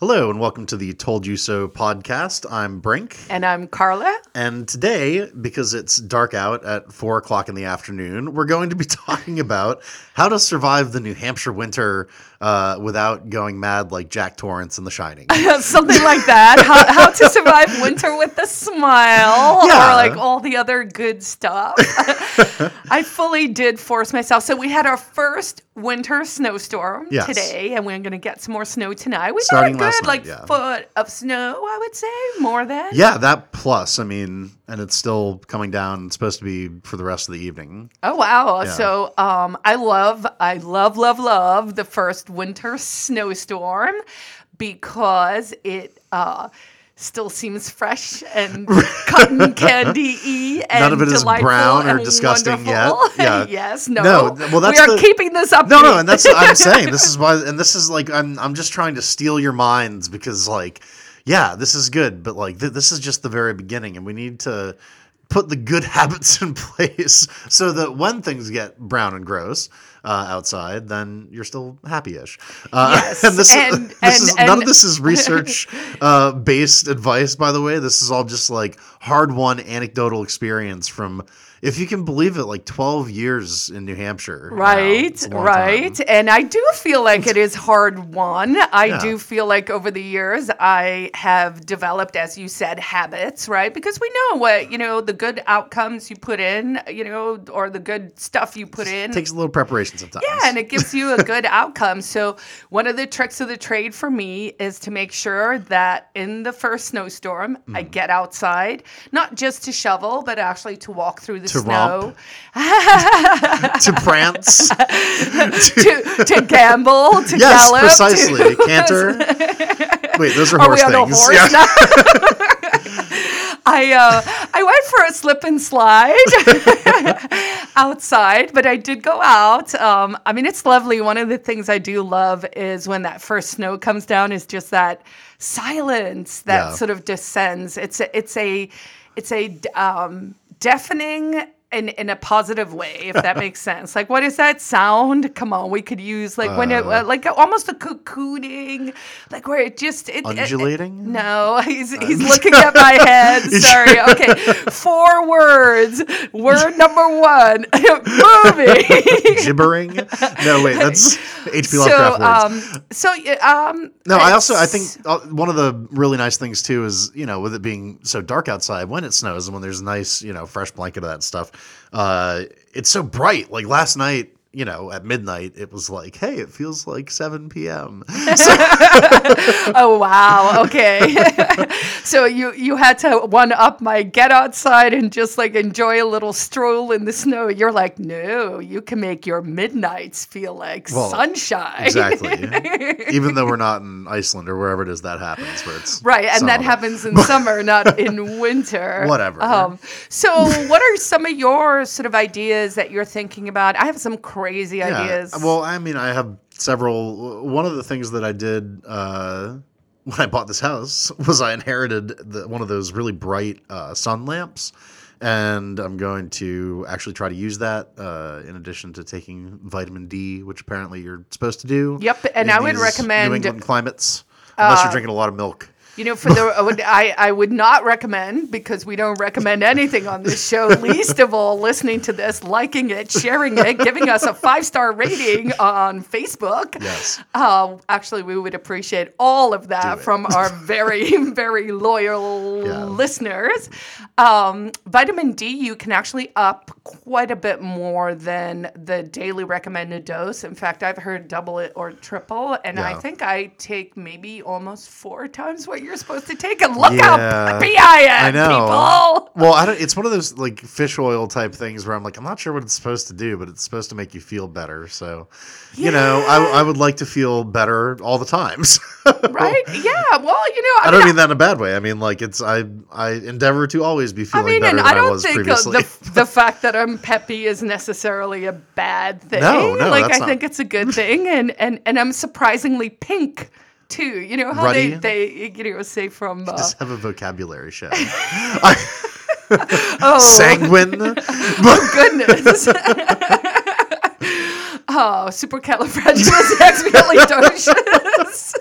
Hello, and welcome to the Told You So podcast. I'm Brink. And I'm Carla. And today, because it's dark out at four o'clock in the afternoon, we're going to be talking about how to survive the New Hampshire winter uh, without going mad like Jack Torrance in The Shining. Something like that. How, how to survive winter with a smile, Yeah. or like all the other good stuff. I fully did force myself. So we had our first winter snowstorm Yes. today, and we're going to get some more snow tonight. We Starting got last good night, like yeah. foot of snow, I would say, more than. yeah, that plus, I mean, and it's still coming down. It's supposed to be for the rest of the evening. Oh wow! Yeah. So um, I love, I love, love, love the first winter snowstorm because it uh, still seems fresh and cotton candy y and None of it is brown or disgusting yet. wonderful. Yeah. yes. No. No, well, that's we are the- keeping this up. No, no, and that's I'm saying this is why, and this is like I'm I'm just trying to steal your minds because like, yeah, this is good, but like th- this is just the very beginning, and we need to put the good habits in place so that when things get brown and gross uh, outside, then you're still happy-ish. Uh, Yes, and this, and- this and- is none of this is research uh, based advice, by the way. This is all just like hard-won anecdotal experience from. If you can believe it, like 12 years in New Hampshire. Right, long right. time. And I do feel like it is hard won. I Yeah. do feel like over the years I have developed, as you said, habits, right? Because we know what, you know, the good outcomes you put in, you know, or the good stuff you put in. It takes a little preparation sometimes. Yeah, and it gives you a good outcome. So, one of the tricks of the trade for me is to make sure that in the first snowstorm, I Mm. get outside, not just to shovel, but actually to walk through the To snow, to prance. to, to gamble, to yes, gallop. precisely. To, Canter. Wait, those are Are horse we on a things. horse Yeah. I uh, I went for a slip and slide outside, but I did go out. Um, I mean, it's lovely. One of the things I do love is when that first snow comes down. Is just that silence that Yeah. sort of descends. It's a, it's a it's a um, deafening. In, in a positive way, if that makes sense. Like, what is that sound? Come on, we could use like when it uh, like almost a cocooning, like where it just it, it- it- Undulating? no, he's he's looking at my head. Sorry. Okay, four words. Word number one: movie. Gibbering. No, wait, that's H.P. so, Lovecraft words. um, so um, No, I also I think uh, one of the really nice things too is you know with it being so dark outside when it snows and when there's a nice you know fresh blanket of that stuff, uh, it's so bright. Like last night, you know, at midnight, it was like, hey, it feels like seven p.m. Oh wow. Okay. so you you had to one up my get outside and just like enjoy a little stroll in the snow. You're like, no, you can make your midnights feel like Well, sunshine. exactly. Even though we're not in Iceland or wherever it is that happens, where it's Right, and that happens in summer, not in winter. Whatever. Um, so, what are some of your sort of ideas that you're thinking about? I have some crazy ideas. Well, I mean, I have several. One of the things that I did uh, when I bought this house was I inherited the, one of those really bright uh, sun lamps. And I'm going to actually try to use that uh, in addition to taking vitamin D, which apparently you're supposed to do. Yep, and I would recommend- uh, New England climates, unless you're drinking a lot of milk. You know, for the I would, I, I would not recommend because we don't recommend anything on this show. least of all, listening to this, liking it, sharing it, giving us a five star rating on Facebook. Yes. Uh, actually, we would appreciate all of that from our very, very loyal Yeah. listeners. Um, vitamin D, you can actually up quite a bit more than the daily recommended dose. In fact, I've heard double it or triple, and I think I take maybe almost four times what you're supposed to take. And look Yeah. I am, I know. people. Well, I don't, it's one of those like fish oil type things where I'm like, I'm not sure what it's supposed to do, but it's supposed to make you feel better. So, you know, I, I would like to feel better all the times. Right? Yeah. Well, you know, I, I mean, don't mean that in a bad way. I mean, like it's I I endeavor to always be I feeling mean, better than I I, don't was think previously. the, the fact that I'm peppy is necessarily a bad thing. No, no, like I not- think it's a good thing, and and and I'm surprisingly pink too. You know how Ruddy. they they you know say from uh, Just have a vocabulary show. Oh sanguine. goodness. Oh, supercalifragilisticexpialidocious.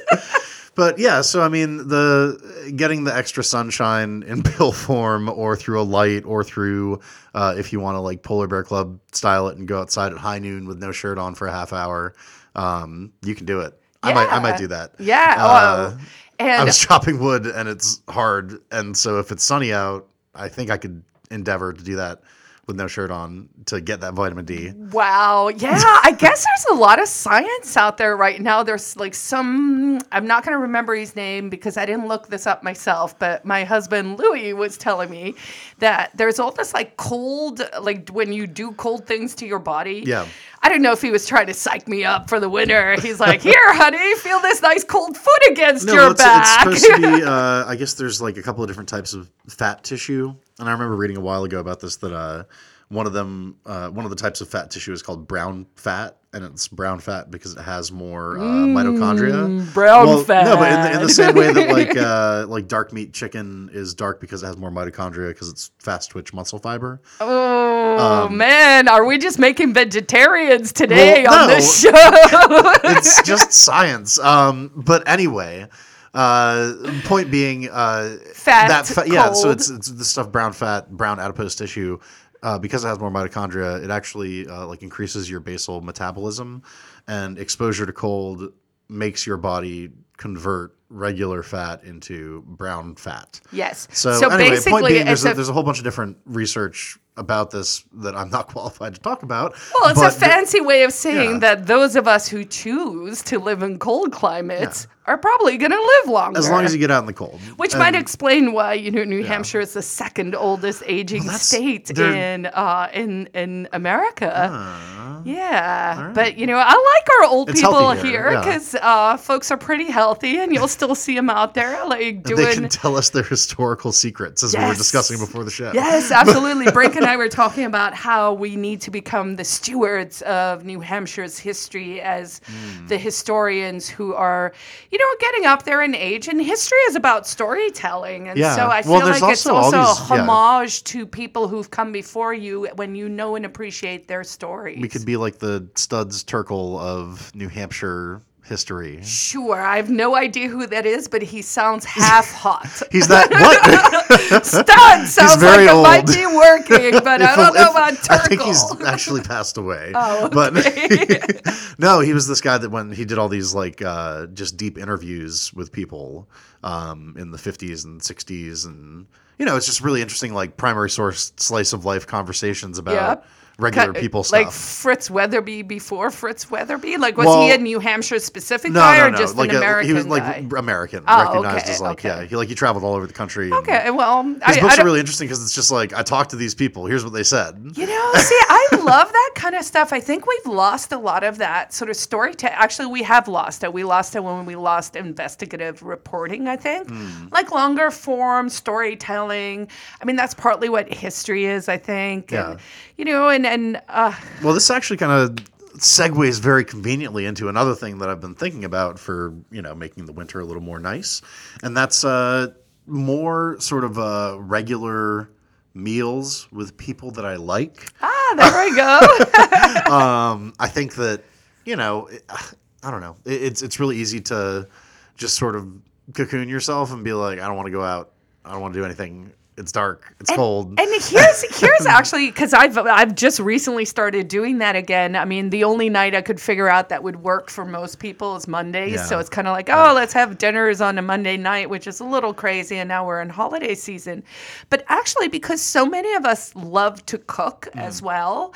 But yeah, so I mean, the getting the extra sunshine in pill form, or through a light, or through uh, if you want to like polar bear club style it and go outside at high noon with no shirt on for a half hour, um, you can do it. I might, I might do that. Yeah. Uh, oh, I was chopping wood and it's hard, and so if it's sunny out, I think I could endeavor to do that with no shirt on to get that vitamin D. Wow. Yeah. I guess there's a lot of science out there right now. There's like some, I'm not going to remember his name because I didn't look this up myself, but my husband Louis was telling me that there's all this like cold, like when you do cold things to your body. Yeah. I don't know if he was trying to psych me up for the winter. He's like, here, honey, feel this nice cold foot against your it's, back. it's supposed to be. Uh, I guess there's like a couple of different types of fat tissue, and I remember reading a while ago about this that uh, one of them, uh, one of the types of fat tissue is called brown fat, and it's brown fat because it has more uh, mitochondria. Mm, brown No, but in the, in the same way that like uh, like dark meat chicken is dark because it has more mitochondria because it's fast twitch muscle fiber. oh, man. Are we just making vegetarians today Um, Well, on no. this show? it's just science. Um, but anyway, uh, point being, uh, Fat, that fa- yeah. So it's it's the stuff brown fat, brown adipose tissue. Uh, because it has more mitochondria, it actually uh, like increases your basal metabolism, and exposure to cold makes your body convert regular fat into brown fat. yes. So, anyway, point basically, being, there's a, a there's a whole bunch of different research about this that I'm not qualified to talk about. Well, it's a fancy way of saying yeah. that those of us who choose to live in cold climates are probably going to live longer. as long as you get out in the cold, which And- might explain why you know New Hampshire is the second oldest aging that's- state in uh, in in America. Ah, yeah, but you know I like our old It's people here, yeah. because uh, folks are pretty healthy, and you'll still see them out there like doing... they can tell us their historical secrets as we were discussing before the show. Yes, absolutely. Brink and I were talking about how we need to become the stewards of New Hampshire's history as Hmm. the historians who are, you know, getting up there in age. And history is about storytelling. And Yeah. so I feel like it's also all also these- a yeah. homage to people who've come before you when you know and appreciate their stories. We could be like the Studs Terkel of New Hampshire history. Sure, I have no idea who that is, but he sounds half hot. He's that what? Stud sounds like it might old. be working, but I don't know if- about I think he's actually passed away. Oh, But no, he was this guy that when he did all these like uh, just deep interviews with people um, in the 50s and 60s and you know, it's just really interesting like primary source slice of life conversations about Yep. Regular Cut- people stuff. Like. Fritz Wetherbee before Fritz Wetherbee? Like, was Well, he a New Hampshire specific no, guy no, or just like an a- American he was like guy? American, Oh, recognized okay, as like okay. yeah, he like he traveled all over the country. and- Okay, well, His I, books I are really interesting because it's just like I talked to these people. Here's what they said. You know, see, I love that kind of stuff. I think we've lost a lot of that sort of storytelling. Actually, we have lost it. We lost it when we lost investigative reporting, I think. Hmm. Like longer form storytelling. I mean, that's partly what history is, I think. Yeah. And, you know, and, and uh, Well, this actually kind of segues very conveniently into another thing that I've been thinking about for you know making the winter a little more nice, and that's uh, more sort of uh, regular meals with people that I like. ah, there we go. um, I think that you know, I don't know. It, it's it's really easy to just sort of cocoon yourself and be like, I don't want to go out. I don't want to do anything. It's dark. It's cold. And here's here's actually because I've I've just recently started doing that again. I mean, the only night I could figure out that would work for most people is Mondays. Yeah. So it's kind of like, oh, let's have dinners on a Monday night, which is a little crazy. And now we're in holiday season, but actually, because so many of us love to cook Mm. as well.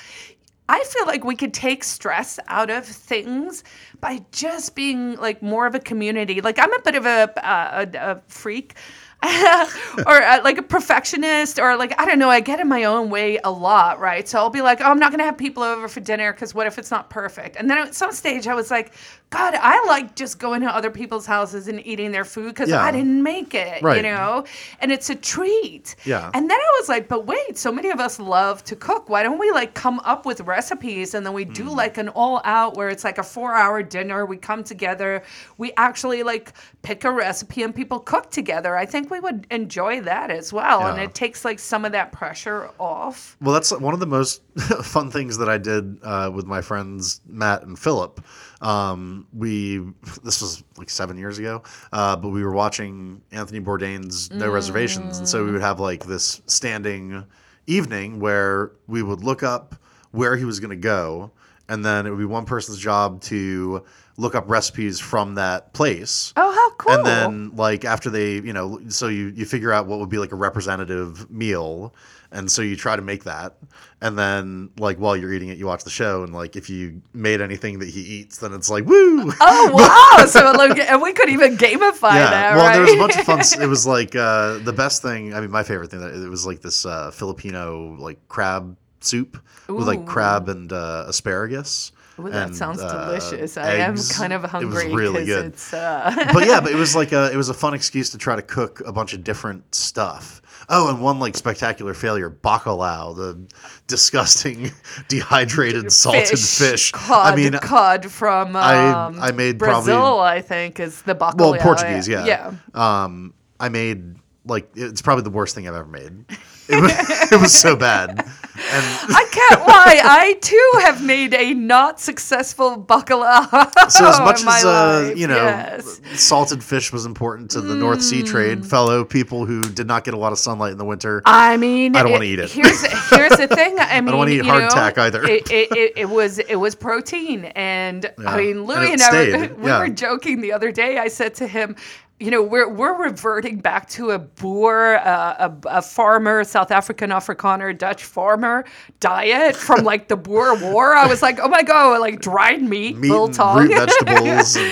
I feel like we could take stress out of things by just being like more of a community. Like I'm a bit of a a, a, a freak. or uh, like a perfectionist or like i don't know i get in my own way a lot right? So i'll be like oh i'm not going to have people over for dinner because what if it's not perfect? And then at some stage i was like god i like just going to other people's houses and eating their food because Yeah. i didn't make it you know and it's a treat Yeah. and then i was like but wait so many of us love to cook why don't we like come up with recipes and then we do Mm. like an all out where it's like a four hour dinner, we come together, we actually like pick a recipe and people cook together. I think we would enjoy that as well. Yeah. And it takes like some of that pressure off. Well, that's one of the most fun things that I did uh, with my friends Matt and Philip. Um, we this was like seven years ago, uh, but we were watching Anthony Bourdain's No Reservations, and so we would have like this standing evening where we would look up where he was going to go, and then it would be one person's job to look up recipes from that place. Oh, how cool. And then like after they, you know, so you you figure out what would be like a representative meal, and so you try to make that, and then like while you're eating it, you watch the show, and like if you made anything that he eats, then it's like woo. Oh wow! so like, and we could even gamify Yeah, that, well, right? there was a bunch of fun. It was like uh, the best thing. I mean, my favorite thing. That it was like this uh, Filipino like crab soup with like crab and uh, asparagus. Ooh, that and, sounds uh, delicious. I am kind of hungry. It was really good. it's. Uh, but yeah, but it was like a it was a fun excuse to try to cook a bunch of different stuff. Oh, and one like spectacular failure, bacalao, the disgusting dehydrated salted fish. Cod, I mean, cod from um, I made Brazil. probably- I think is the bacalhau. well, Portuguese, yeah. yeah. Um, I made like it's probably the worst thing I've ever made. It was, it was so bad, I can't lie. I too have made a not successful bacalhau. so as much as uh, life, you know, yes. salted fish was important to the North Sea Mm. trade, fellow people who did not get a lot of sunlight in the winter. I mean, I don't wanna eat it. Here's here's the thing. I mean, I don't wanna eat you know, hardtack either. It, it, it, was it was protein, and Yeah. I mean, And Louis it and, I were, we yeah. were joking the other day. I said to him. You know, we're we're reverting back to a boer, uh, a, a farmer, South African Afrikaner, Dutch farmer diet from like the Boer War. I was like, oh my god, like dried meat, Meat root vegetables.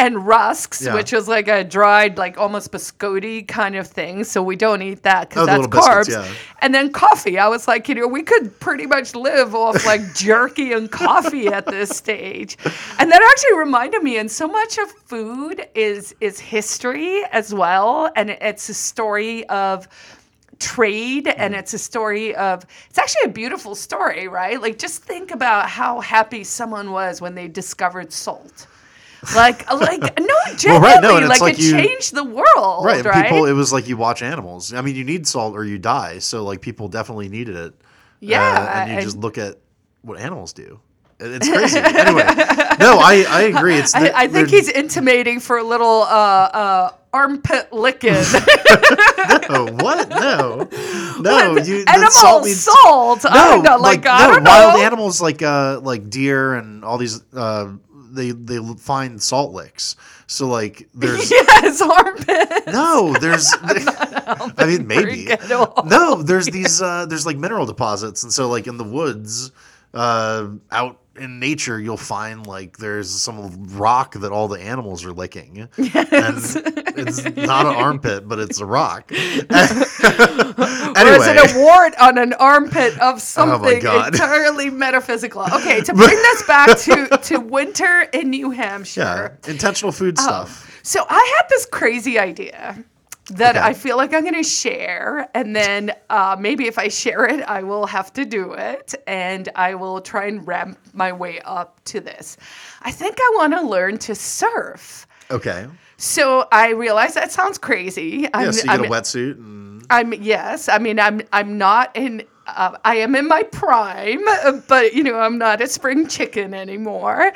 And, and rusks, Yeah. which was like a dried, like almost biscotti kind of thing. So we don't eat that because Oh, that's carbs. biscuits, yeah. And then coffee. I was like, you know, we could pretty much live off like jerky and coffee at this stage. And that actually reminded me, and so much of food is is history as well, and it's a story of trade and it's a story of it's actually a beautiful story right like just think about how happy someone was when they discovered salt like like no genuinely right, no, like, like it you- changed the world right, right, people. It was like you watch animals. I mean, you need salt or you die. So like people definitely needed it. Uh, Yeah, and you just look at what animals do. It- It's crazy. anyway, no, I I agree. It's I, I think he's intimating for a little uh, uh, armpit licking. No, what? No, no. You Animal salt needs- salt. I No, know. Like, I no, wild know. animals like uh like deer and all these uh they they find salt licks. So like there's Yes, armpit. no there's I mean maybe no there's these uh there's like mineral deposits and so like in the woods uh out in nature you'll find like there's some rock that all the animals are licking. And it's not an armpit but it's a rock. Or is it a wart on an armpit of oh something Oh entirely metaphysical? Okay, to bring this back to, to winter in New hampshire. Yeah Hampshire. intentional food um, stuff. So I had this crazy idea that Okay. I feel like I'm going to share. And then uh, maybe if I share it, I will have to do it. And I will try and ramp my way up to this. I think I want to learn to surf. okay So I realize that sounds crazy. I'm, yeah so you I'm, a wetsuit and I'm yes. I mean, I'm I'm not in. Uh, I am in my prime, but you know, I'm not a spring chicken anymore.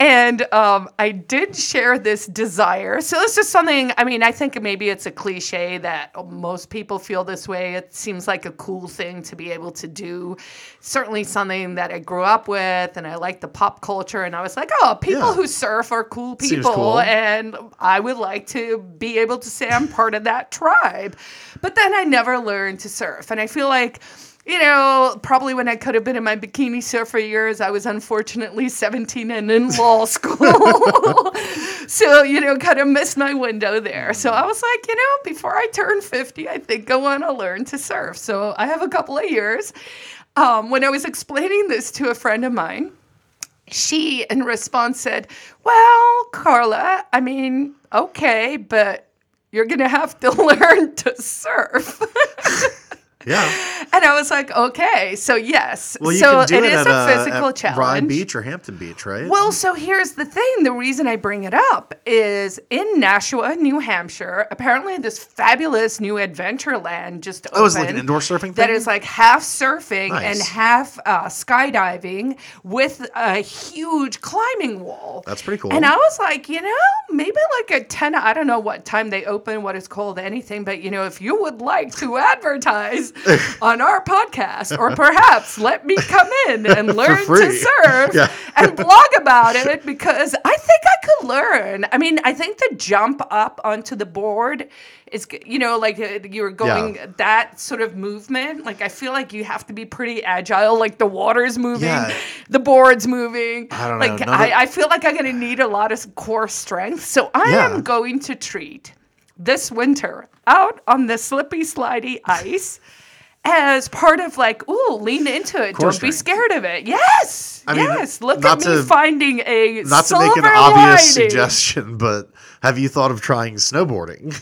And um, I did share this desire. So this is something. I mean, I think maybe it's a cliche that most people feel this way. It seems like a cool thing to be able to do. Certainly something that I grew up with, and I like the pop culture. And I was like, oh, people Yeah. who surf are cool people, cool. and I would like to be able to say I'm part of that tribe. But then I never learned to surf. And I feel like, you know, probably when I could have been in my bikini surfer years, I was unfortunately 17 and in law school. so, you know, kind of missed my window there. So I was like, you know, before I turn 50, I think I want to learn to surf. So I have a couple of years. Um, when I was explaining this to a friend of mine, she in response said, Well, Carla, I mean, okay, but you're going to have to learn to surf. Yeah. And I was like, okay, so yes. Well, you so can do it it, is at, a physical at challenge. Rye Beach or Hampton Beach, right? Well, so here's the thing. The reason I bring it up is in Nashua, New Hampshire, apparently this fabulous new adventure land just opened. oh, it's like an indoor surfing thing. That is like half surfing and half uh, skydiving with a huge climbing wall. That's pretty cool. And I was like, you know, maybe like a 10, I don't know what time they open, what it's called, anything, but you know, if you would like to advertise on our podcast, or perhaps let me come in and learn to serve Yeah. and blog about it because I think I could learn. I mean, I think the jump up onto the board is, you know, like uh, you're going Yeah. that sort of movement. Like, I feel like you have to be pretty agile. Like, the water's moving, Yeah. the board's moving. I don't know, Like, of- I, I feel like I'm going to need a lot of core strength. So I am going to treat this winter out on the slippy, slidey ice. As part of like, ooh, lean into it. Don't be scared of it. Yes, I mean, yes. Look at me finding a Not to make an obvious lining. suggestion, but have you thought of trying snowboarding?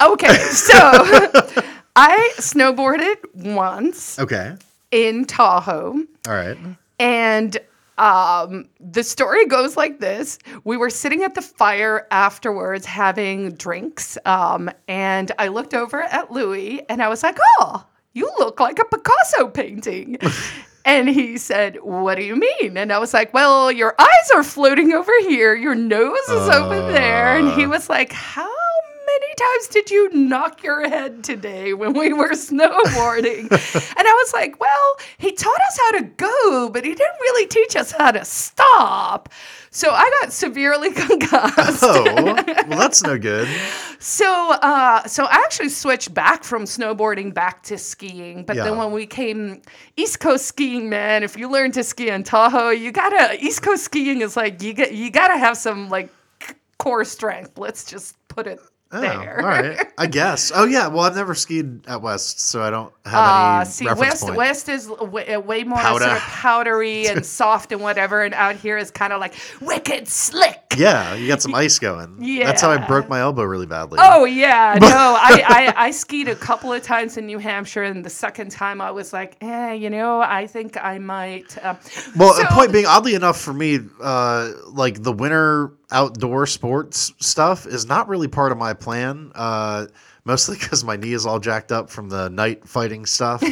Okay, so I snowboarded once okay. in Tahoe. All right. And um, the story goes like this We were sitting at the fire afterwards having drinks. Um, and I looked over at Louis and I was like, Oh, you look like a Picasso painting. and he said, What do you mean? And I was like, Well, your eyes are floating over here, your nose is over there. And he was like, How many times did you knock your head today when we were snowboarding? and I was like, well, he taught us how to go, but he didn't really teach us how to stop. So I got severely concussed. Oh, well, that's no good. So, uh, so I actually switched back from snowboarding back to skiing. But then when we came East Coast skiing, man, if you learn to ski in Tahoe, you gotta East Coast skiing is like you get you gotta have some like core strength. Let's just put it Oh, there. all right. I guess. Oh yeah. Well, I've never skied at West, so I don't have Uh, any see, West point. West is way, way more Powder. sort of powdery and soft and whatever, and out here is kind of like wicked slick. Yeah, you got some ice going. Yeah. That's how I broke my elbow really badly. Oh yeah, no, I, I I skied a couple of times in New Hampshire, and the second time I was like, eh, you know, I think I might. Uh, Well, so- the point being, oddly enough, for me, uh, like the winter outdoor sports stuff is not really part of my plan. Uh, mostly because my knee is all jacked up from the night fighting stuff.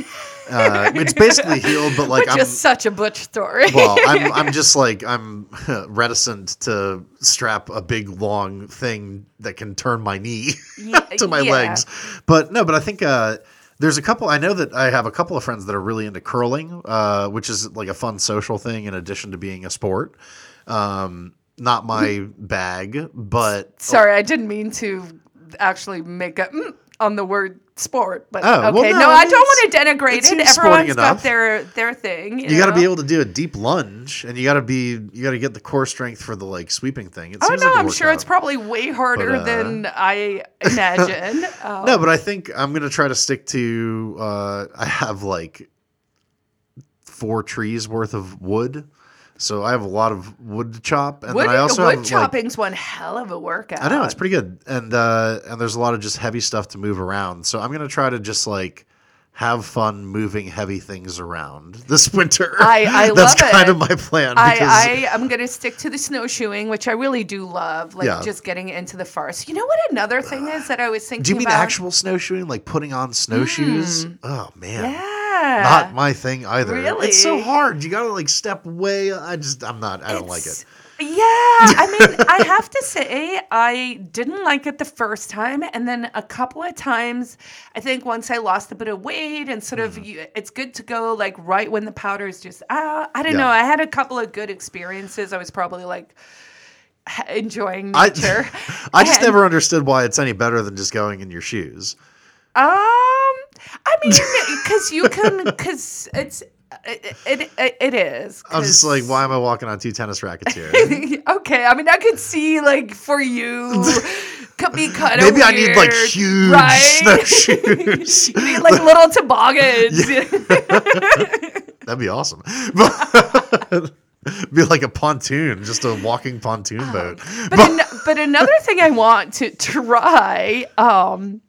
Uh, it's basically healed, but like which I'm. such a butch story. well, I'm, I'm just like I'm reticent to strap a big long thing that can turn my knee to my yeah. legs. But no, but I think uh, there's a couple. I know that I have a couple of friends that are really into curling, uh, which is like a fun social thing in addition to being a sport. Um, not my bag, but Sorry, I didn't mean to actually make a mm on the word sport, but Oh, well, okay. no, no, I don't want to denigrate it it. Everyone's got their their thing. You, you got to be able to do a deep lunge, and you got to be you got to get the core strength for the like sweeping thing. It Oh seems no, like I'm sure it's probably way harder uh, than I imagine. Uh, No, but I think I'm gonna try to stick to. Uh, I have like four trees worth of wood, so I have a lot of wood to chop, and wood, then I also wood have like chopping's one hell of a workout. I know it's pretty good, and uh, and there's a lot of just heavy stuff to move around. So I'm gonna try to just like have fun moving heavy things around this winter. I- I That's love kind it. of my plan. Because I, I am gonna stick to the snowshoeing, which I really do love, like Yeah. just getting into the forest. You know what another thing is that I was thinking do you mean about? actual snowshoeing, like putting on snowshoes? Oh man. Hmm. Yeah, Not my thing either. Really? It's so hard. You gotta like step way. I just, I'm not. I don't like it. Yeah, I mean, I have to say, I didn't like it the first time, and then a couple of times, I think once I lost a bit of weight and sort Mm-hmm. of, you, it's good to go like right when the powder is just out. I don't Yeah. know. I had a couple of good experiences. I was probably like enjoying I, nature. I just And- never understood why it's any better than just going in your shoes. Um, I mean, because you can, because it's. It, it, it, it is. I was just like, why am I walking on two tennis rackets here? okay, I mean, I could see like for you could be kind of Maybe I need like huge right? snowshoes. you need like little toboggans. That'd be awesome. But be like a pontoon, just a walking pontoon boat. but an, but another thing I want to try um,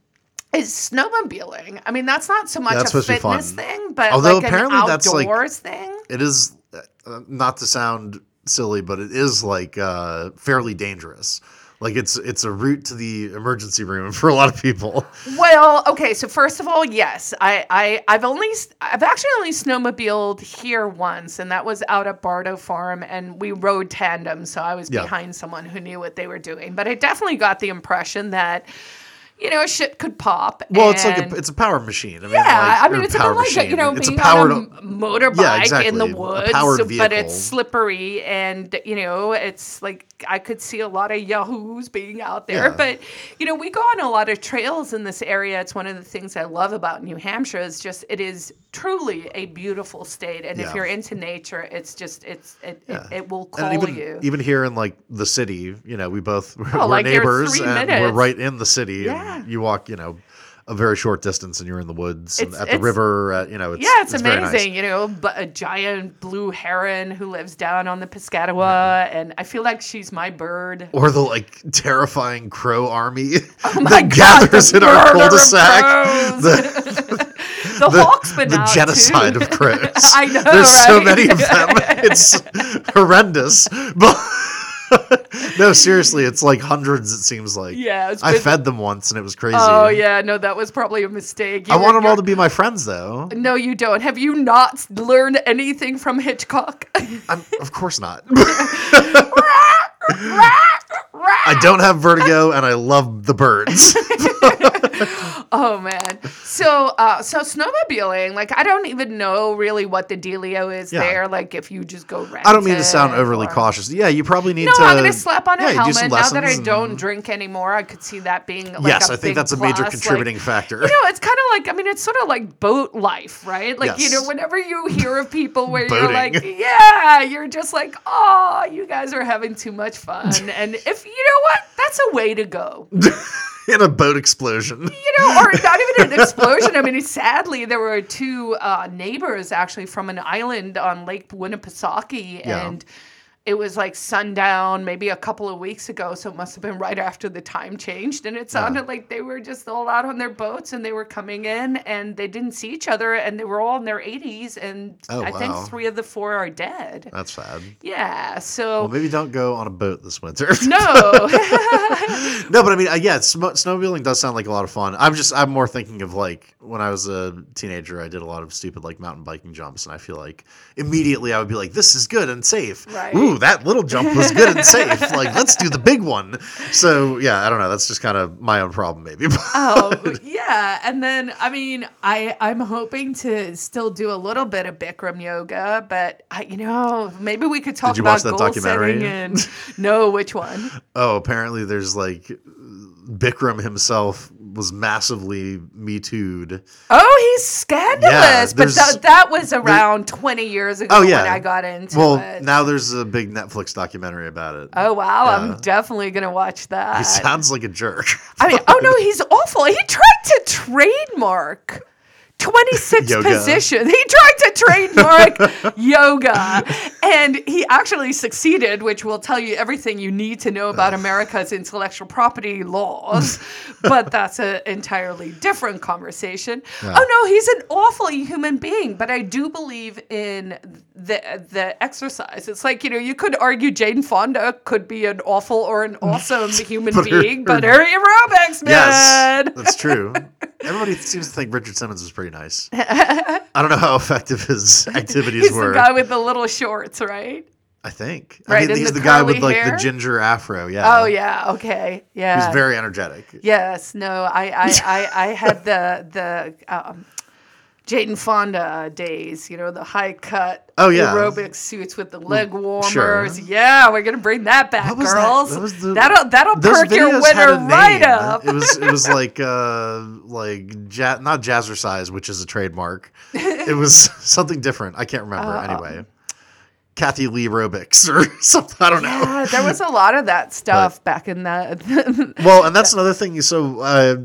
is snowmobiling. I mean, that's not so much That's a fitness thing, but Although like apparently an that's, like- thing. It is uh, not to sound silly, but it is like uh, fairly dangerous. Like it's it's a route to the emergency room for a lot of people. Well, okay, so first of all, yes, I, I I've only I've actually only snowmobiled here once, and that was out at Bardo Farm, and we rode tandem, so I was Yeah. behind someone who knew what they were doing. But I definitely got the impression that, you know, a shit could pop. Well, it's like a, it's a power machine. I mean, yeah, like, I mean it's a bit power like a, you know it's being a powered, on a motorbike Yeah, in the woods, but it's slippery and you know it's like I could see a lot of yahoos being out there. Yeah. But you know we go on a lot of trails in this area. It's one of the things I love about New Hampshire is just it is truly a beautiful state, and if you're into nature, it's just it's it Yeah. it, it will call even you. even here in like the city, you know, we both oh, we're Oh, like, you're neighbors and we're right in the city. Yeah. You walk, you know, a very short distance and you're in the woods and at the river. At, you know, it's, yeah, it's, nice. amazing. You know, but a giant blue heron who lives down on the Piscataqua, mm-hmm. and I feel like she's my bird. Or the like terrifying crow army Oh that God, gathers in our cul-de-sac. The, The, the, hawk's the genocide too. of crows. I know, There's so many of them. It's horrendous. But no, seriously, it's like hundreds. It seems like. Yeah, it's I fed them once, and it was crazy. Oh yeah, no, that was probably a mistake. I want them all to be my friends, though. No, you don't. Have you not learned anything from Hitchcock? I'm, of course not. I don't have vertigo, and I love the birds. oh man. So, uh, so snowmobiling, like I don't even know really what the dealio is Yeah. there. Like if you just go rent I don't mean to sound overly or- cautious. Yeah, you probably need No, to. I'm gonna slap on a yeah, helmet now that I don't and- drink anymore, I could see that being like yes, a I think that's a major plus, like- contributing factor. You know, it's kind of like I mean, it's sort of like boat life, right? Like you know, whenever you hear of people where you're like, yeah, you're just like, oh, you guys are having too much fun, and if you know what, that's a way to go. in a boat explosion. You know, or not even an explosion. I mean, sadly, there were two uh, neighbors actually from an island on Lake Winnipesaukee, Yeah. It was like sundown maybe a couple of weeks ago. So it must have been right after the time changed. And it sounded like they were just all out on their boats and they were coming in and they didn't see each other and they were all in their 80s. And Oh, I think three of the four are dead. That's sad. Yeah. So. Well, maybe don't go on a boat this winter. no. no, but I mean, uh, yeah, snowmobiling does sound like a lot of fun. I'm just, I'm more thinking of like when I was a teenager, I did a lot of stupid like mountain biking jumps, and I feel like immediately I would be like, this is good and safe. Right. Ooh, that little jump was good and safe. Like, let's do the big one. So yeah, I don't know. That's just kind of my own problem, maybe. oh yeah and then i mean i i'm hoping to still do a little bit of bikram yoga but I, you know maybe we could talk you about watch that goal documentary? setting and know which one oh, apparently there's like Bikram himself was massively me too'd. oh he's scandalous but there's- that was around 20 years ago Oh, yeah. when i got into Well, it now there's a big Netflix documentary about it. oh wow Yeah. i'm definitely gonna watch that He sounds like a jerk. I mean, oh no, he's awful. He tried to trademark 26 Yoga. positions. He tried to trademark yoga. And he actually succeeded, which will tell you everything you need to know about America's intellectual property laws. but that's an entirely different conversation. Yeah. Oh no, he's an awful human being. But I do believe in the the exercise. It's like, you know, you could argue Jane Fonda could be an awful or an awesome human But her- being, but her aerobics, yes, man. that's true. Everybody seems to think Richard Simmons was pretty nice. I don't know how effective his activities He's were. the guy with the little shorts, right? I think. Right, I mean, he's the the, guy with like hair? the ginger afro. Yeah. Oh yeah, okay, yeah. He's very energetic. yes, no, I, I, I, I had the the um, Jane Fonda days. You know, the high cut Oh, yeah. aerobic suits with the leg warmers. sure. Yeah, we're gonna bring that back, What was that? girls. That was the- that'll that'll perk your winter right up. It was it was like uh like ja- not jazzercise, which is a trademark. It was something different. I can't remember. Uh, anyway, Kathy Lee aerobics or something. I don't know. Yeah, there was a lot of that stuff back in the. Well, and that's another thing. So, uh,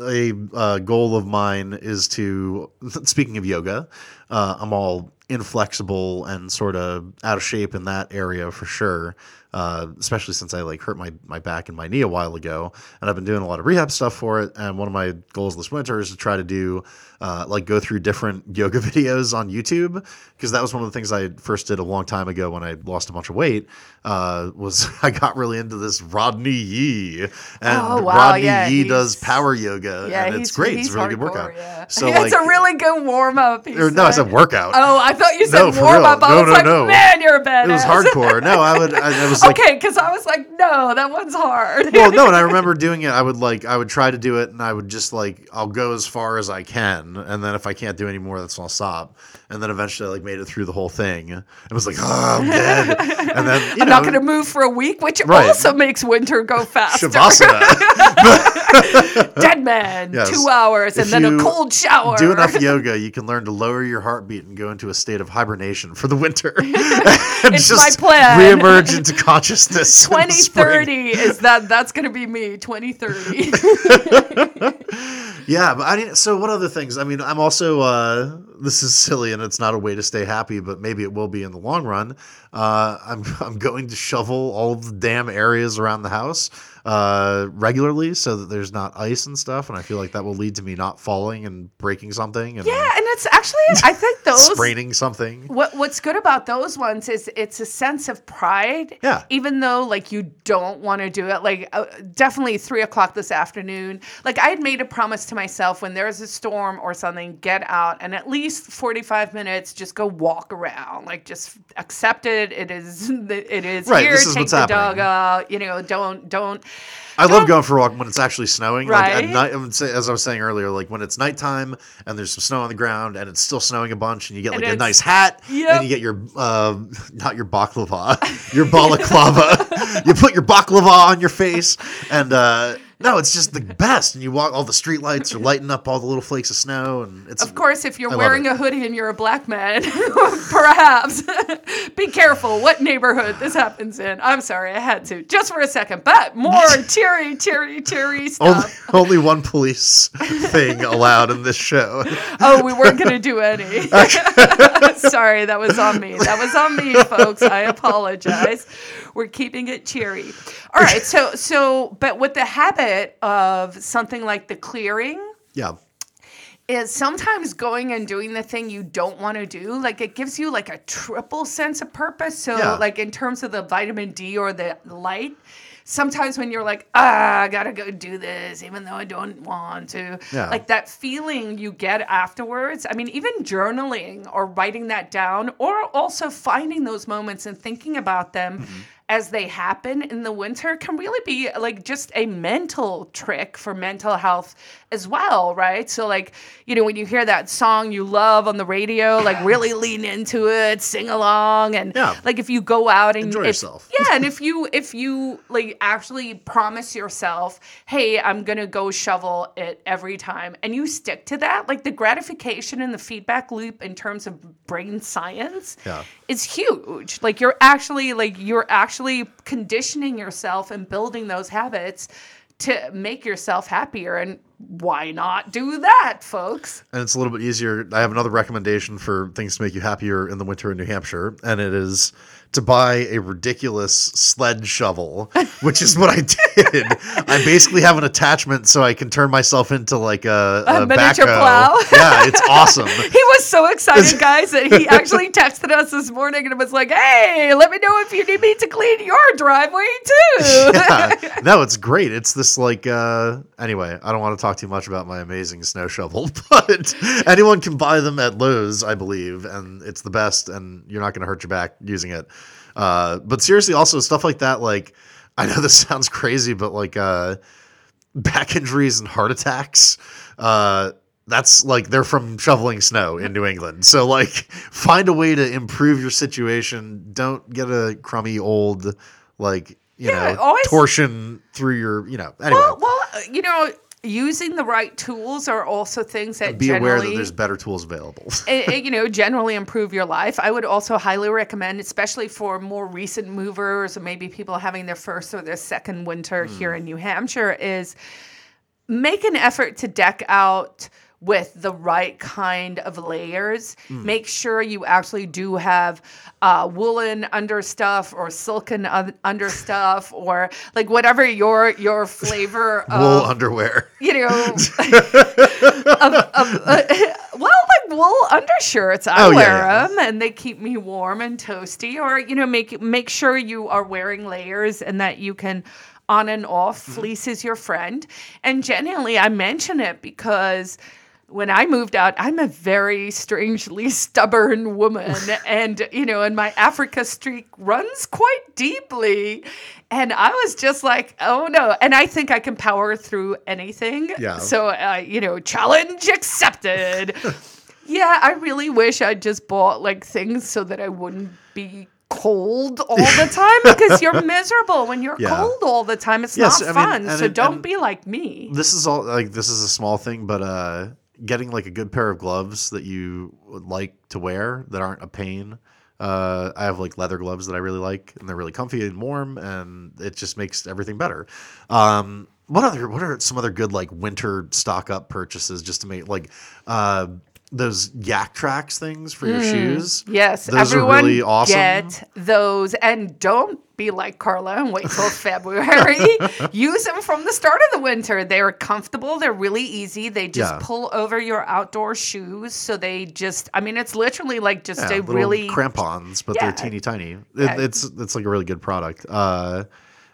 a, a, goal of mine is to, speaking of yoga, uh, I'm all inflexible and sort of out of shape in that area for sure. Uh, especially since I like hurt my my back and my knee a while ago, and I've been doing a lot of rehab stuff for it. And one of my goals this winter is to try to do uh, like go through different yoga videos on YouTube because that was one of the things I first did a long time ago when I lost a bunch of weight. Uh, was I got really into this Rodney Yee, and Oh, wow, Rodney yeah, Yee does power yoga, Yeah, and it's great. It's a really good workout. Yeah. So it's like, a really good warm up. or, no, I said workout. Oh, I thought you said No, warm up. I No, was no, like, no. man, you're a badass. it was hardcore. No, I would. I, it was like okay, because I was like, no, that one's hard. well, no, and I remember doing it. I would like, I would try to do it, and I would just like, I'll go as far as I can, and then if I can't do any more, that's when I'll stop. And then eventually, I like made it through the whole thing. It was like, oh, I'm dead. And then I'm know, not going to move for a week, which Right. also makes winter go faster. Shavasana. Dead man, Yes. two hours, and If then a cold shower. do enough yoga, you can learn to lower your heartbeat and go into a state of hibernation for the winter. and It's my plan. Reemerge into consciousness. in the 2030 is that that's going to be me 2030 Yeah, but I didn't. So, what other things? I mean, I'm also. Uh, this is silly, and it's not a way to stay happy, but maybe it will be in the long run. Uh, I'm I'm going to shovel all of the damn areas around the house uh, regularly, so that there's not ice and stuff, and I feel like that will lead to me not falling and breaking something and yeah and it's actually i think those spraining something. What What's good about those ones is it's a sense of pride. Yeah. Even though like you don't want to do it, like uh, definitely three o'clock this afternoon. Like I had made a promise to myself when there's a storm or something, get out and at least forty five minutes, just go walk around. Like just accept it. It is. It is Right, here. this is take what's the happening. dog out. You know. Don't don't. I love going for a walk when it's actually snowing. Like Right. at night, I would say, as I was saying earlier, like when it's nighttime and there's some snow on the ground and it's still snowing a bunch, and you get like a nice hat, Yep. and you get your uh, not your baklava, your balaclava. you put your baklava on your face, and uh, no, it's just the best. And you walk, all the street lights are lighting up all the little flakes of snow, and it's Of course, if you're I wearing a hoodie and you're a black man, perhaps be careful what neighborhood this happens in. I'm sorry, I had to just for a second, but more cheery, cheery, cheery only, stuff. only one police thing allowed in this show. Oh, we weren't gonna do any. sorry, that was on me. That was on me, folks. I apologize. We're keeping it cheery. All right, so so, but with the habit of something like the clearing. yeah. is sometimes going and doing the thing you don't want to do like it gives you like a triple sense of purpose so Yeah. like in terms of the vitamin d or the light sometimes when you're like ah i gotta go do this even though i don't want to Yeah. like that feeling you get afterwards i mean even journaling or writing that down or also finding those moments and thinking about them Mm-hmm. As they happen in the winter can really be like just a mental trick for mental health as well, right? So like, you know, when you hear that song you love on the radio, like really lean into it, sing along and Yeah. like if you go out and Enjoy if- yourself. Yeah, and if you if you like actually promise yourself, "Hey, I'm going to go shovel it every time." And you stick to that, like the gratification and the feedback loop in terms of brain science Yeah. is huge. Like you're actually like you're actually conditioning yourself and building those habits to make yourself happier and why not do that, folks? and it's a little bit easier. I have another recommendation for things to make you happier in the winter in New Hampshire, and it is to buy a ridiculous sled shovel, which is what I did. I basically have an attachment so I can turn myself into like a, A miniature backhoe. plow? Yeah, it's awesome. He was so excited, guys, that he actually texted us this morning and was like, "Hey, let me know if you need me to clean your driveway too." yeah. No, it's great. It's this like uh anyway, I don't want to talk too much about my amazing snow shovel, but anyone can buy them at Lowe's, I believe, and it's the best and you're not going to hurt your back using it. Uh but seriously also stuff like that like I know this sounds crazy, but like uh back injuries and heart attacks uh that's like they're from shoveling snow in New England. So like find a way to improve your situation. Don't get a crummy old like you Yeah, know always- torsion through your you know anyway. well, well, uh, you know, using the right tools are also things that be generally aware that there's better tools available. it, it, you know, generally improve your life. I would also highly recommend, especially for more recent movers or maybe people having their first or their second winter here hmm. in New Hampshire, is make an effort to deck out with the right kind of layers. Hmm. Make sure you actually do have uh, woolen understuff or silken un- understuff or like whatever your your flavor of Wool underwear. you know, of, of, uh, well, like wool undershirts. I Oh, wear yeah. them, and they keep me warm and toasty. Or you know, make make sure you are wearing layers and that you can on and off. Mm-hmm. Fleece is your friend, and genuinely, I mention it because. When I moved out, I'm a very strangely stubborn woman. and, you know, and my Africa streak runs quite deeply. And I was just like, oh no. And I think I can power through anything. Yeah. So, uh, you know, challenge accepted. yeah, I really wish I just bought like things so that I wouldn't be cold all the time because you're miserable when you're Yeah. cold all the time. It's Yes, not I fun. so it- don't be like me. This is all like this is a small thing, but uh, getting like a good pair of gloves that you would like to wear that aren't a pain. Uh, I have like leather gloves that I really like, and they're really comfy and warm, and it just makes everything better. Um, what other? What are some other good like winter stock up purchases just to make like uh, those Yaktrax things for your shoes? Yes, those everyone are really awesome. get those, and don't be like Carla and wait till February. Use them from the start of the winter. They're comfortable. They're really easy. They just Yeah. pull over your outdoor shoes, so they just. I mean, it's literally like just Yeah, a really crampons, but Yeah. they're teeny tiny. It. It's it's like a really good product. Uh,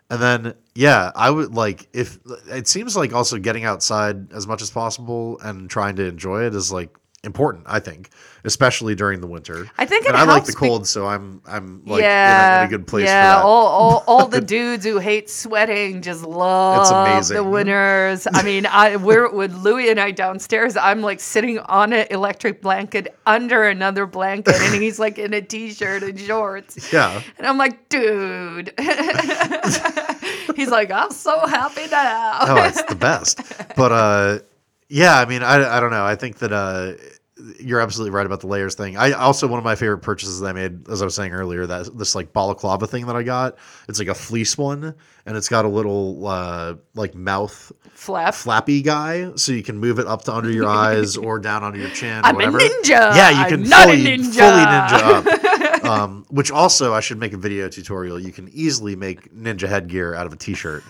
and then yeah, I would like if it seems like also getting outside as much as possible and trying to enjoy it is like important. I think, especially during the winter. I think and I like the helps be- cold, so I'm I'm like yeah, in, a, in a good place yeah. for that. All, all, all the dudes who hate sweating just love the winters. I mean, I we're with Louis and I downstairs. I'm like sitting on an electric blanket under another blanket, and he's like in a t-shirt and shorts. yeah. And I'm like, dude. he's like, I'm so happy now. oh, it's the best. But uh, yeah, I mean, I, I don't know. I think that uh, you're absolutely right about the layers thing. I also one of my favorite purchases that I made, as I was saying earlier, that this like balaclava thing that I got. It's like a fleece one, and it's got a little uh, like mouth Flap. flappy guy, so you can move it up to under your eyes or down under your chin. I'm a ninja. Yeah, you I'm can a fully, ninja. fully ninja up. um, which also, I should make a video tutorial. You can easily make ninja headgear out of a t-shirt.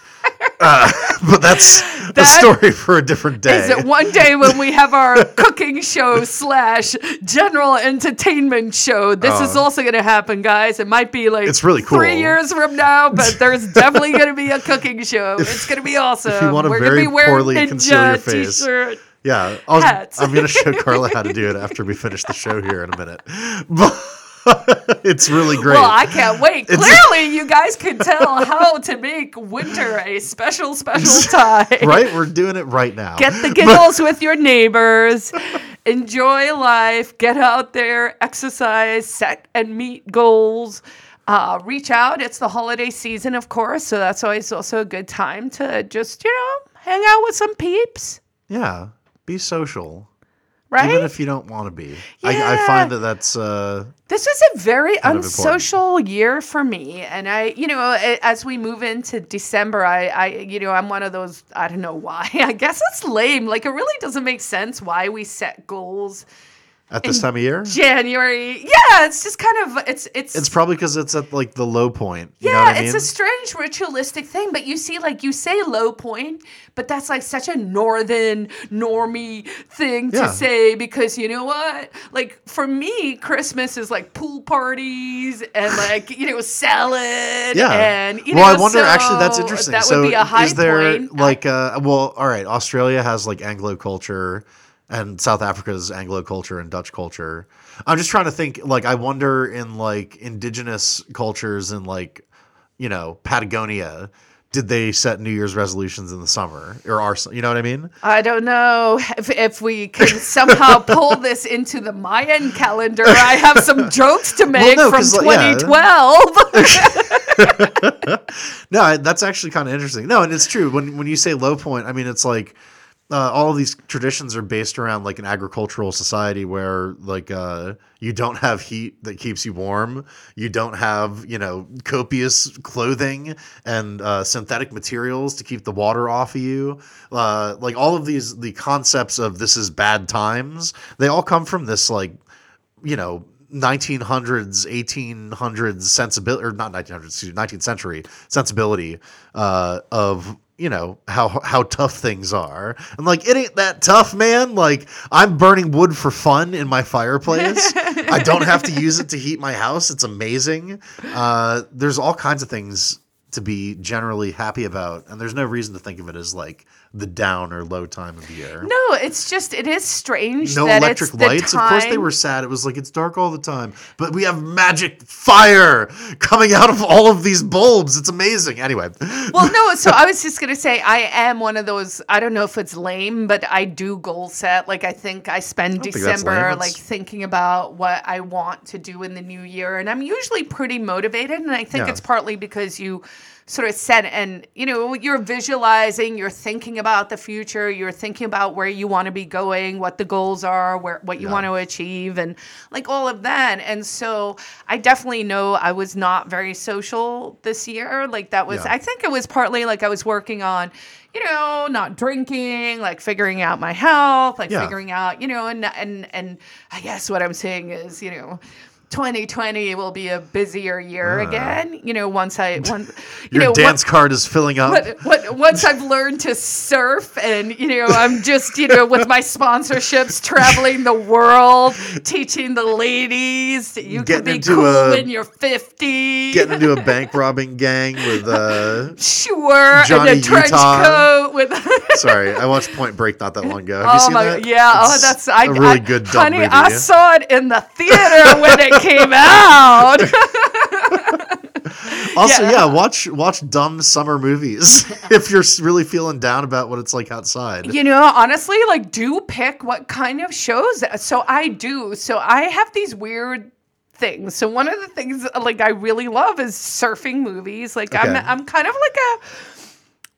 Uh, but that's a story for a different day. Is it one day when we have our cooking show slash general entertainment show? This is Oh. also going to happen, guys. It might be like It's really cool. three years from now, but there's definitely going to be a cooking show. it's going to be awesome. wanna We're very gonna be wearing poorly ninja conceal your face, T-shirt. yeah, I'll, I'm going to show Carla how to do it after we finish the show here in a minute. But it's really great. Well, I can't wait. It's- Clearly, you guys can tell how to make winter a special, special time. right? We're doing it right now. Get the giggles with your neighbors. Enjoy life. Get out there, exercise, set and meet goals. Uh, reach out. It's the holiday season, of course, so that's always also a good time to just you know hang out with some peeps, yeah, be social, right? even if you don't want to be. I, I find that that's uh, This was a very Kind of important. unsocial year for me, and I, you know, as we move into December, I, I, you know, I'm one of those. I don't know why. I guess it's lame. Like it really doesn't make sense why we set goals at this time of year. January. Yeah, it's just kind of it's it's. It's probably because it's at like the low point. You yeah, know what I mean? it's a strange ritualistic thing, but you see, like you say low point, but that's like such a northern normie thing to Yeah. say because you know what? Like for me, Christmas is like pool parties and like you know salad yeah. and you well, know, I wonder. actually, that's so interesting. That so would be a high is there point. like uh, well, all right. Australia has like Anglo culture, and South Africa's Anglo culture and Dutch culture. I'm just trying to think. Like, I wonder in like indigenous cultures in like you know Patagonia. Did they set New Year's resolutions in the summer, or are you know what I mean? I don't know if, if we can somehow pull this into the Mayan calendar. I have some jokes to make no, from 'cause, like, yeah. 2012. No, that's actually kind of interesting. No, and it's true when when you say low point. I mean, it's like uh, all of these traditions are based around like an agricultural society where like uh, you don't have heat that keeps you warm. You don't have you know copious clothing and uh, synthetic materials to keep the water off of you. Uh, like all of these the concepts of this is bad times they all come from this like you know 1900s 1800s sensibility or not 1900s excuse me, 19th century sensibility uh, of you know how how tough things are. And like it ain't that tough man. Like i'm burning wood for fun in my fireplace. I don't have to use it to heat my house. It's amazing. Uh, there's all kinds of things to be generally happy about and there's no reason to think of it as like the down or low time of the year No, it's just it is strange. no that electric it's the lights. Of course, they were sad. It was like it's dark all the time, but we have magic fire coming out of all of these bulbs. It's amazing. Anyway, Well, no. So I was just gonna say I am one of those. I don't know if it's lame, but I do goal set. Like I think I spend lame. December like thinking about what I want to do in the new year, and I'm usually pretty motivated. And I think Yeah. it's partly because you sort of set and you know you're visualizing, you're thinking about the future, you're thinking about where you want to be going, what the goals are, where what you Yeah. want to achieve, and like all of that. And so I definitely know I was not very social this year. Like that was Yeah. I think it was partly like I was working on, you know, not drinking, like figuring out my health, like Yeah. figuring out, you know, and and and I guess what I'm saying is, you know, 2020 will be a busier year again. You know, once I you Uh. your know, dance card is filling up. what, what, once I've learned to surf and, you know, I'm just, you know, with my sponsorships traveling the world, teaching the ladies that you can be into cool a- when you're 50. Getting into a bank robbing gang with. uh sure. Johnny and a trench Utah. coat with. Sorry, I watched Point Break not that long ago. Have you Oh seen my that? yeah! Oh, that's I, a really I- good honey. movie. I saw it in the theater when it came out. Also, Yeah. yeah. watch watch dumb summer movies if you're really feeling down about what it's like outside. You know, honestly, like, do pick what kind of shows. So I do. So I have these weird things. So one of the things like I really love is surfing movies. Like I'm I'm kind of like a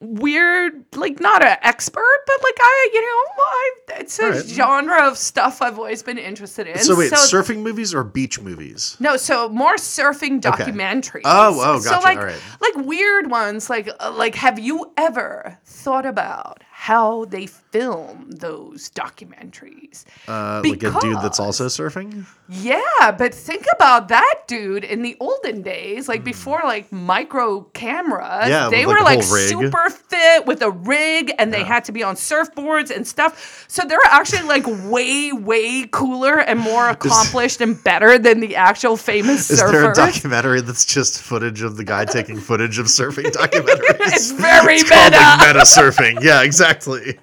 weird like not an expert but like i you know I, it's a Alright. genre of stuff i've always been interested in so wait, surfing movies or beach movies? no, so more surfing documentaries. Oh, oh, gotcha. So like, All right. like weird ones. Like, uh, like, have you ever thought about how they film those documentaries? Uh, like a dude that's also surfing. Yeah, but think about that dude in the olden days, like before like micro cameras. Hmm. Yeah, they with, were like, like super fit with a rig and they had to be on surfboards and stuff. So they're actually like way, way cooler and more accomplished and better than the actual famous Is there a documentary that's just footage of the guy taking footage of surfing documentaries? It's very It's called meta. like meta surfing. Yeah, exactly.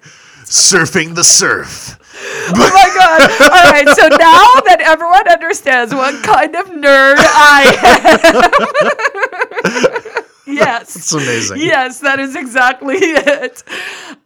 Surfing the surf. Oh my god! All right, so now that everyone understands what kind of nerd I am, yes, It's amazing. yes, that is exactly it.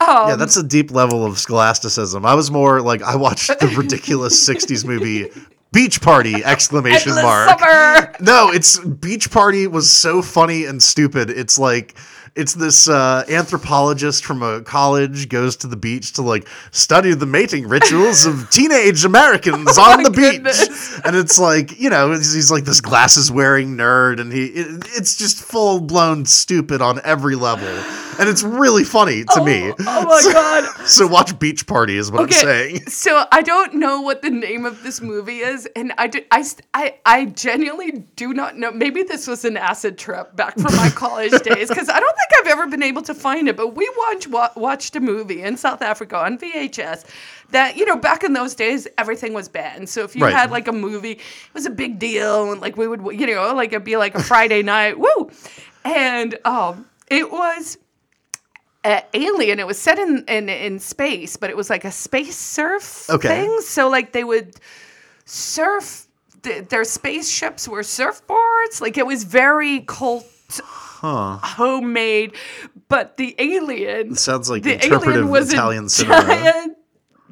Um, Yeah, that's a deep level of scholasticism. I was more like I watched the ridiculous '60s movie Beach Party! Exclamation Endless mark. summer. No, it's Beach Party was so funny and stupid. It's like it's this uh, anthropologist from a college goes to the beach to like study the mating rituals of teenage Americans on my the beach, and it's like you know he's, he's like this glasses wearing nerd, and he it, it's just full blown stupid on every level, and it's really funny to me. Oh my god! So watch Beach Party is what I'm Okay, saying. so I don't know what the name of this movie is, and I, do, I, I, I genuinely do not know. Maybe this was an acid trip back from my college days, because I don't think I've ever been able to find it. But we watch, wa- watched a movie in South Africa on VHS that, you know, back in those days, everything was banned. So if you Right. had like a movie, it was a big deal, and like we would, you know, like it'd be like a Friday night, woo, and um, it was uh, Alien. It was set in, in in space, but it was like a space surf Okay. thing. So like they would surf. Th- their spaceships were surfboards. Like it was very cult, homemade. But the alien Sounds like the interpretive alien was Italian a cinema. giant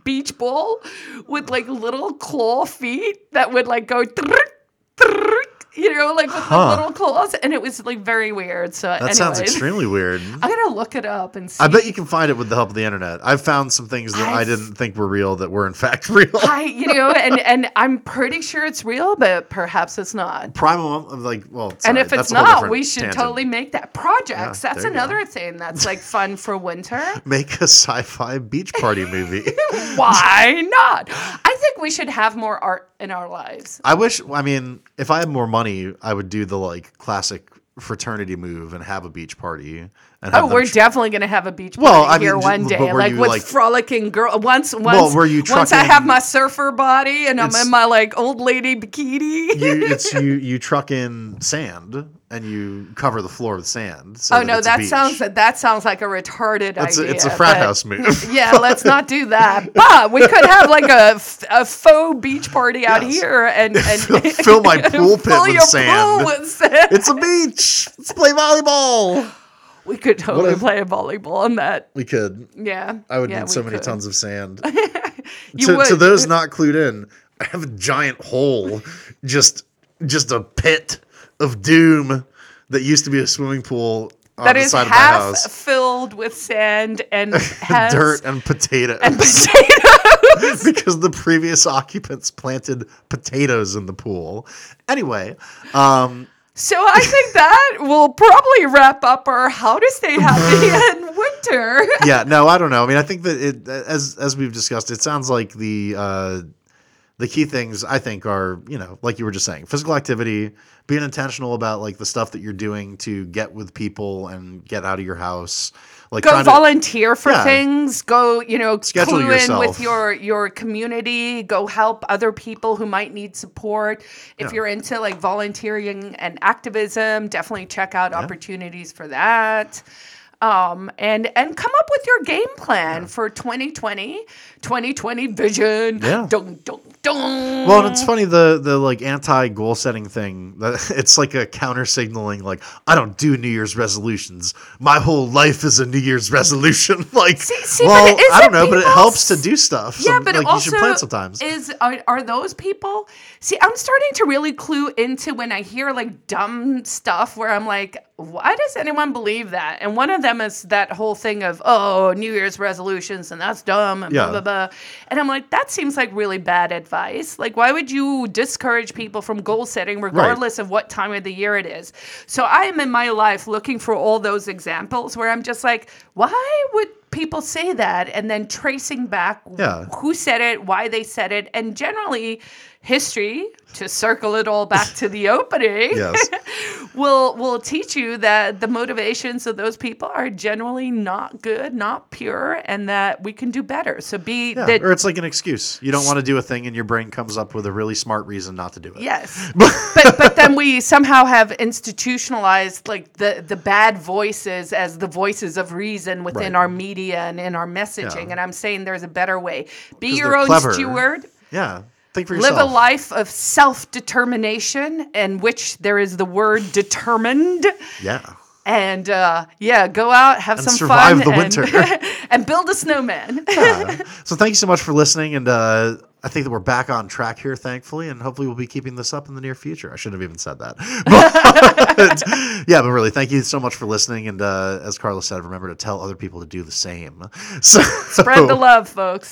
beach ball with like little claw feet that would like go. trrrt, trrrt, you know, like with Huh. the little claws, and it was like very weird. So That sounds extremely weird. I'm gonna look it up and see. I bet you can find it with the help of the internet. I've found some things that I I've- didn't think were real that were in fact real. I, you know, and and I'm pretty sure it's real, but perhaps it's not. Primal, I'm like, well, and if it's not, we should tangent. totally make that projects. Yeah, that's you go. another thing that's like fun for winter. make a sci-fi beach party movie. Why not? I think we should have more art in our lives. I wish. I mean, if I had more money, I would do the like classic fraternity move and have a beach party. Oh, we're tr- definitely gonna have a beach party Well, I here mean, one day, like with like- frolicking girl. Once, once, were you once I have my surfer body and I'm in my like old lady bikini. you, it's you. You truck in sand and you cover the floor with sand. So oh that no, that sounds that sounds like a retarded It's a, idea. it's a frat but- house move. yeah, let's not do that. But we could have like a, a faux beach party out Yes. here and, and Fill- my pool pit fill with your sand. Pool with sand. it's a beach. Let's play volleyball. We could totally if- play volleyball on that. We could. Yeah, I would yeah, need so many could. tons of sand. You to, to those not clued in, I have a giant hole, just just a pit of doom that used to be a swimming pool on that the is side of my half house. filled with sand and has Dirt and potatoes. and potatoes. because the previous occupants planted potatoes in the pool. Anyway, um, So I think that will probably wrap up our how to stay happy in winter. yeah, no, I don't know. I mean, I think that it, as as we've discussed, it sounds like the uh, the key things I think are you know like you were just saying, physical activity, being intentional about like the stuff that you're doing to get with people and get out of your house, like Go trying to volunteer for Yeah. things. Go, you know, Schedule clue in yourself. with your your community. Go help other people who might need support. If Yeah. you're into like volunteering and activism, definitely check out opportunities for that. Um, and and come up with your game plan for 2020, 2020 vision. Yeah. Dun, dun, dun. Well, it's funny the the like anti goal setting thing. that- It's like a counter signaling. Like I don't do New Year's resolutions. My whole life is a New Year's resolution. like, see, but well, I don't know, but it helps to do stuff. Yeah, Some- but like also you should plan sometimes. is are, are those people? See, I'm starting to really clue into when I hear like dumb stuff where I'm like, why does anyone believe that? And one of them is that whole thing of oh, New Year's resolutions and that's dumb and Yeah. blah blah blah. And I'm like, that seems like really bad advice. Like, why would you discourage people from goal setting regardless of what time of the year it is? So I am in my life looking for all those examples where I'm just like, why would people say that? And then tracing back Yeah. who said it, why they said it, and generally history to circle it all back to the opening yes. will will teach you that the motivations of those people are generally not good, not pure, and that we can do better. So be Yeah. that or it's like an excuse. You don't want to do a thing, and your brain comes up with a really smart reason not to do it. Yes, but but then we somehow have institutionalized like the the bad voices as the voices of reason within Right. our media and in our messaging. Yeah. And I'm saying there's a better way. be your own clever. steward. Yeah. Think for Live a life of self determination, in which there is the word determined. Yeah. And uh, yeah, go out, have And some survive fun, the and, winter. and build a snowman. Yeah. so thank you so much for listening, and uh, I think that we're back on track here, thankfully, and hopefully we'll be keeping this up in the near future. I shouldn't have even said that, but yeah, but really, thank you so much for listening, and uh, as Carlos said, remember to tell other people to do the same. So Spread the love, folks.